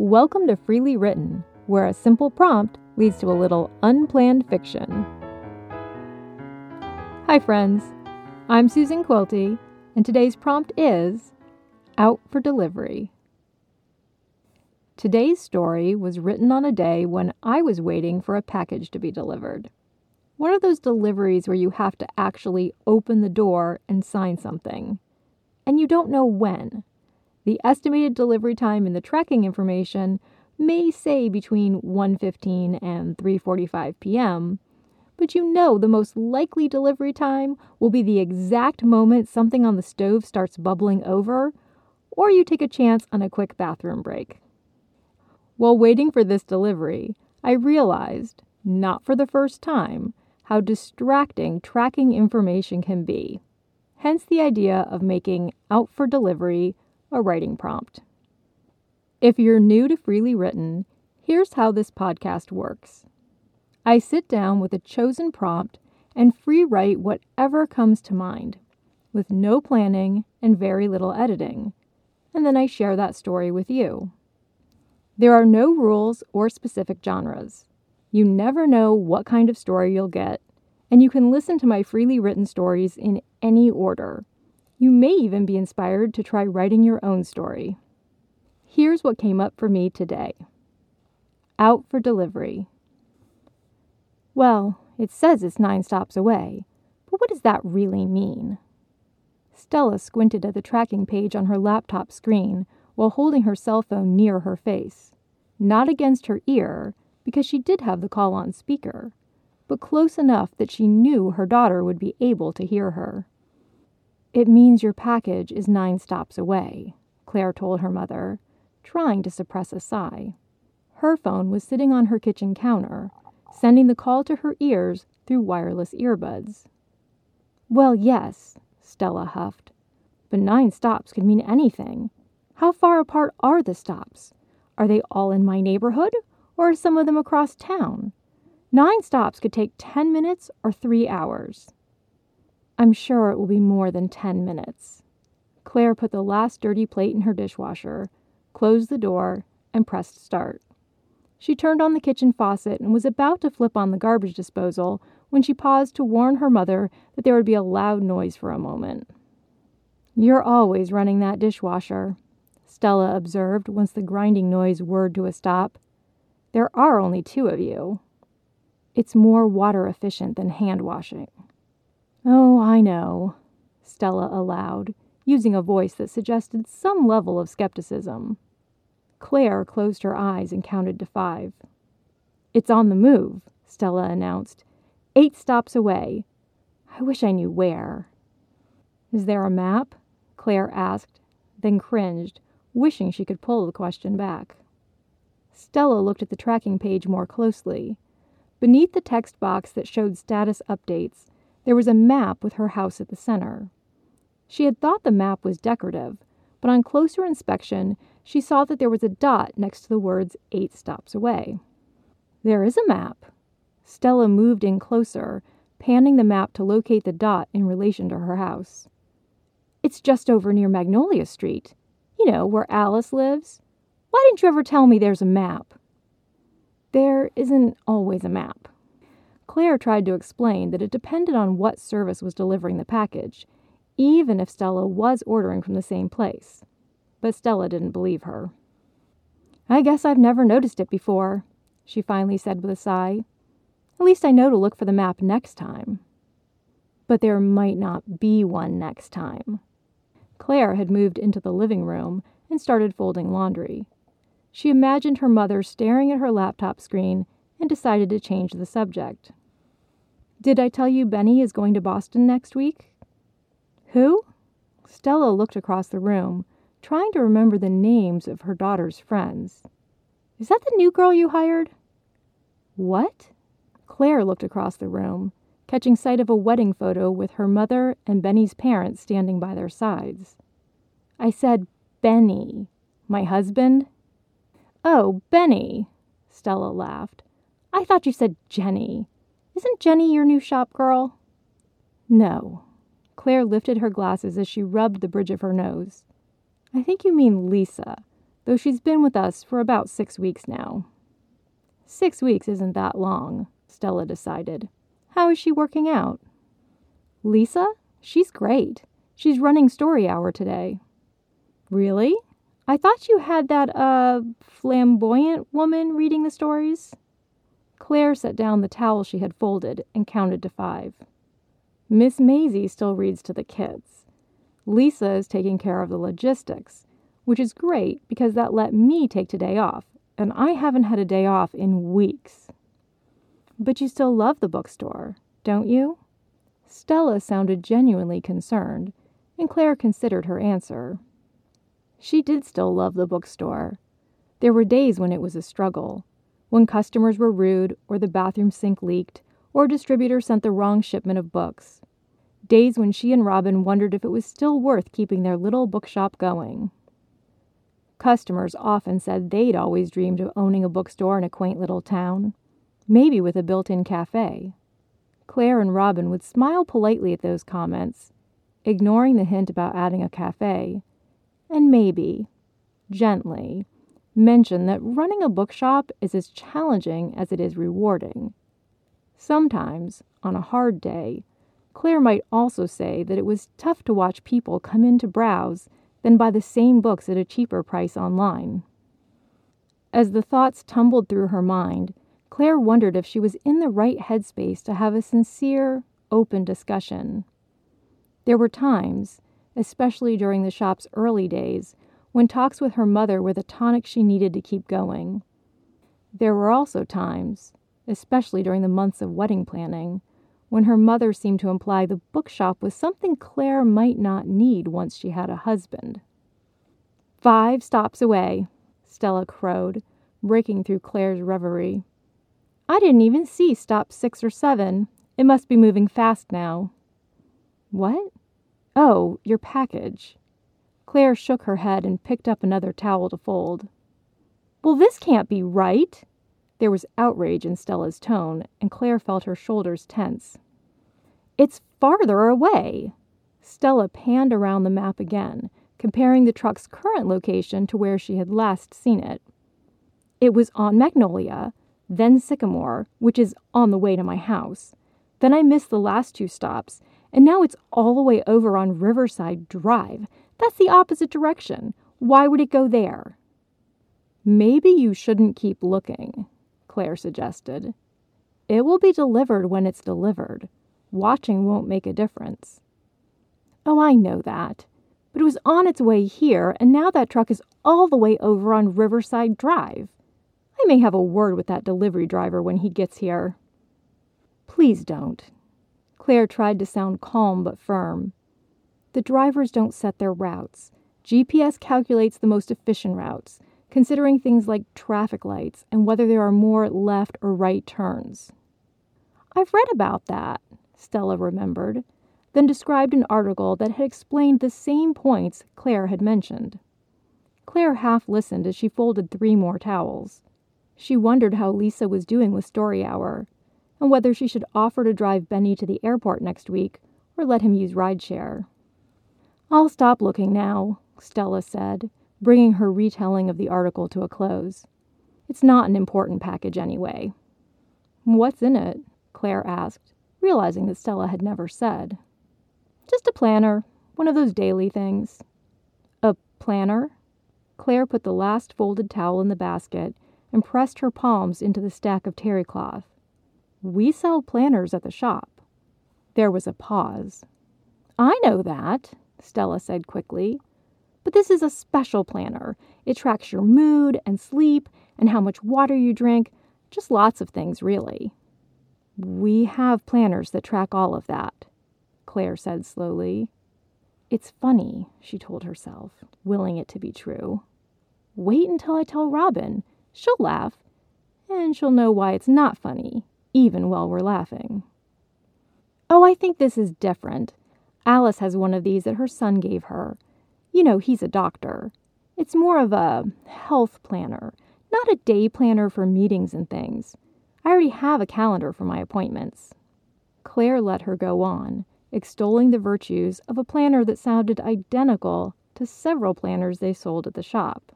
Welcome to Freely Written, where a simple prompt leads to a little unplanned fiction. Hi, friends. I'm Susan Quilty, and today's prompt is Out for Delivery. Today's story was written on a day when I was waiting for a package to be delivered. One of those deliveries where you have to actually open the door and sign something. And you don't know when. The estimated delivery time in the tracking information may say between 1:15 and 3:45 p.m., but you know the most likely delivery time will be the exact moment something on the stove starts bubbling over or you take a chance on a quick bathroom break. While waiting for this delivery, I realized, not for the first time, how distracting tracking information can be. Hence the idea of making out for delivery a writing prompt. If you're new to Freely Written, here's how this podcast works I sit down with a chosen prompt and free write whatever comes to mind, with no planning and very little editing, and then I share that story with you. There are no rules or specific genres. You never know what kind of story you'll get, and you can listen to my freely written stories in any order you may even be inspired to try writing your own story. Here's what came up for me today Out for delivery. Well, it says it's nine stops away, but what does that really mean? Stella squinted at the tracking page on her laptop screen while holding her cell phone near her face. Not against her ear, because she did have the call on speaker, but close enough that she knew her daughter would be able to hear her. It means your package is nine stops away, Claire told her mother, trying to suppress a sigh. Her phone was sitting on her kitchen counter, sending the call to her ears through wireless earbuds. Well, yes, Stella huffed. But nine stops could mean anything. How far apart are the stops? Are they all in my neighborhood, or are some of them across town? Nine stops could take ten minutes or three hours. I'm sure it will be more than 10 minutes. Claire put the last dirty plate in her dishwasher, closed the door, and pressed start. She turned on the kitchen faucet and was about to flip on the garbage disposal when she paused to warn her mother that there would be a loud noise for a moment. You're always running that dishwasher, Stella observed once the grinding noise whirred to a stop. There are only two of you. It's more water efficient than hand washing. Oh, I know, Stella allowed, using a voice that suggested some level of skepticism. Claire closed her eyes and counted to five. It's on the move, Stella announced. Eight stops away. I wish I knew where. Is there a map? Claire asked, then cringed, wishing she could pull the question back. Stella looked at the tracking page more closely. Beneath the text box that showed status updates, there was a map with her house at the center. She had thought the map was decorative, but on closer inspection, she saw that there was a dot next to the words eight stops away. There is a map. Stella moved in closer, panning the map to locate the dot in relation to her house. It's just over near Magnolia Street. You know, where Alice lives. Why didn't you ever tell me there's a map? There isn't always a map. Claire tried to explain that it depended on what service was delivering the package, even if Stella was ordering from the same place. But Stella didn't believe her. I guess I've never noticed it before, she finally said with a sigh. At least I know to look for the map next time. But there might not be one next time. Claire had moved into the living room and started folding laundry. She imagined her mother staring at her laptop screen and decided to change the subject. Did I tell you Benny is going to Boston next week? Who? Stella looked across the room, trying to remember the names of her daughter's friends. Is that the new girl you hired? What? Claire looked across the room, catching sight of a wedding photo with her mother and Benny's parents standing by their sides. I said Benny. My husband? Oh, Benny, Stella laughed. I thought you said Jenny. Isn't Jenny your new shop girl? No. Claire lifted her glasses as she rubbed the bridge of her nose. I think you mean Lisa, though she's been with us for about six weeks now. Six weeks isn't that long, Stella decided. How is she working out? Lisa? She's great. She's running story hour today. Really? I thought you had that, uh, flamboyant woman reading the stories. Claire set down the towel she had folded and counted to five. Miss Maisie still reads to the kids. Lisa is taking care of the logistics, which is great because that let me take today off, and I haven't had a day off in weeks. But you still love the bookstore, don't you? Stella sounded genuinely concerned, and Claire considered her answer. She did still love the bookstore. There were days when it was a struggle, when customers were rude, or the bathroom sink leaked, or a distributor sent the wrong shipment of books. Days when she and Robin wondered if it was still worth keeping their little bookshop going. Customers often said they'd always dreamed of owning a bookstore in a quaint little town, maybe with a built in cafe. Claire and Robin would smile politely at those comments, ignoring the hint about adding a cafe, and maybe, gently, mention that running a bookshop is as challenging as it is rewarding. Sometimes, on a hard day, Claire might also say that it was tough to watch people come in to browse than buy the same books at a cheaper price online. As the thoughts tumbled through her mind, Claire wondered if she was in the right headspace to have a sincere, open discussion. There were times, especially during the shop's early days, when talks with her mother were the tonic she needed to keep going. There were also times, especially during the months of wedding planning, when her mother seemed to imply the bookshop was something Claire might not need once she had a husband. Five stops away, Stella crowed, breaking through Claire's reverie. I didn't even see stop six or seven. It must be moving fast now. What? Oh, your package. Claire shook her head and picked up another towel to fold. Well, this can't be right. There was outrage in Stella's tone, and Claire felt her shoulders tense. It's farther away. Stella panned around the map again, comparing the truck's current location to where she had last seen it. It was on Magnolia, then Sycamore, which is on the way to my house. Then I missed the last two stops and now it's all the way over on Riverside Drive. That's the opposite direction. Why would it go there? Maybe you shouldn't keep looking, Claire suggested. It will be delivered when it's delivered. Watching won't make a difference. Oh, I know that. But it was on its way here, and now that truck is all the way over on Riverside Drive. I may have a word with that delivery driver when he gets here. Please don't, Claire tried to sound calm but firm. The drivers don't set their routes. GPS calculates the most efficient routes, considering things like traffic lights and whether there are more left or right turns. I've read about that, Stella remembered, then described an article that had explained the same points Claire had mentioned. Claire half listened as she folded three more towels. She wondered how Lisa was doing with Story Hour and whether she should offer to drive Benny to the airport next week or let him use rideshare. I'll stop looking now, Stella said, bringing her retelling of the article to a close. It's not an important package anyway. What's in it? Claire asked, realizing that Stella had never said. Just a planner, one of those daily things. A planner? Claire put the last folded towel in the basket and pressed her palms into the stack of terry cloth. We sell planners at the shop. There was a pause. I know that, Stella said quickly. But this is a special planner. It tracks your mood and sleep and how much water you drink, just lots of things, really. We have planners that track all of that, Claire said slowly. It's funny, she told herself, willing it to be true. Wait until I tell Robin. She'll laugh, and she'll know why it's not funny even while we're laughing. Oh, I think this is different. Alice has one of these that her son gave her. You know, he's a doctor. It's more of a health planner, not a day planner for meetings and things. I already have a calendar for my appointments. Claire let her go on, extolling the virtues of a planner that sounded identical to several planners they sold at the shop.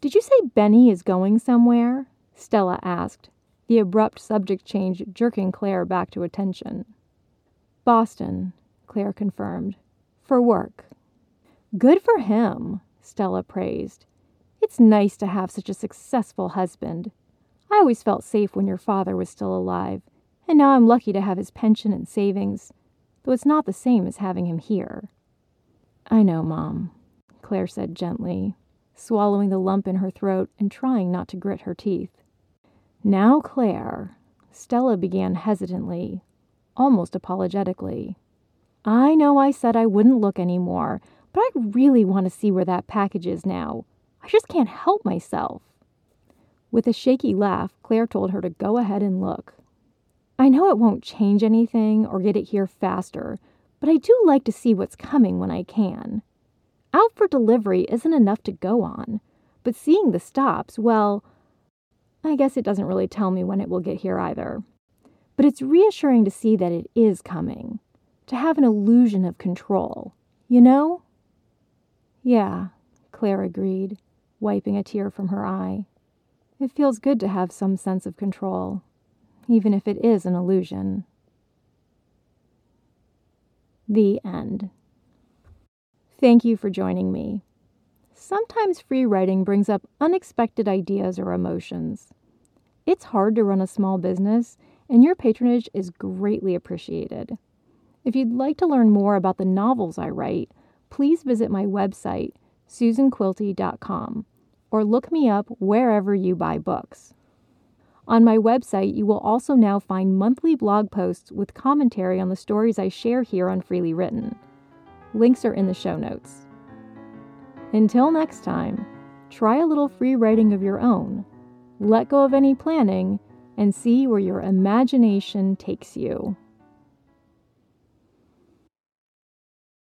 Did you say Benny is going somewhere? Stella asked, the abrupt subject change jerking Claire back to attention. Boston, Claire confirmed. For work. Good for him, Stella praised. It's nice to have such a successful husband. I always felt safe when your father was still alive, and now I'm lucky to have his pension and savings, though it's not the same as having him here. I know, Mom, Claire said gently, swallowing the lump in her throat and trying not to grit her teeth. Now, Claire, Stella began hesitantly, almost apologetically. I know I said I wouldn't look anymore, but I really want to see where that package is now. I just can't help myself. With a shaky laugh, Claire told her to go ahead and look. I know it won't change anything or get it here faster, but I do like to see what's coming when I can. Out for delivery isn't enough to go on, but seeing the stops, well, I guess it doesn't really tell me when it will get here either. But it's reassuring to see that it is coming, to have an illusion of control, you know? Yeah, Claire agreed, wiping a tear from her eye. It feels good to have some sense of control, even if it is an illusion. The end. Thank you for joining me. Sometimes free writing brings up unexpected ideas or emotions. It's hard to run a small business, and your patronage is greatly appreciated. If you'd like to learn more about the novels I write, please visit my website, susanquilty.com, or look me up wherever you buy books. On my website, you will also now find monthly blog posts with commentary on the stories I share here on Freely Written. Links are in the show notes. Until next time, try a little free writing of your own, let go of any planning, and see where your imagination takes you.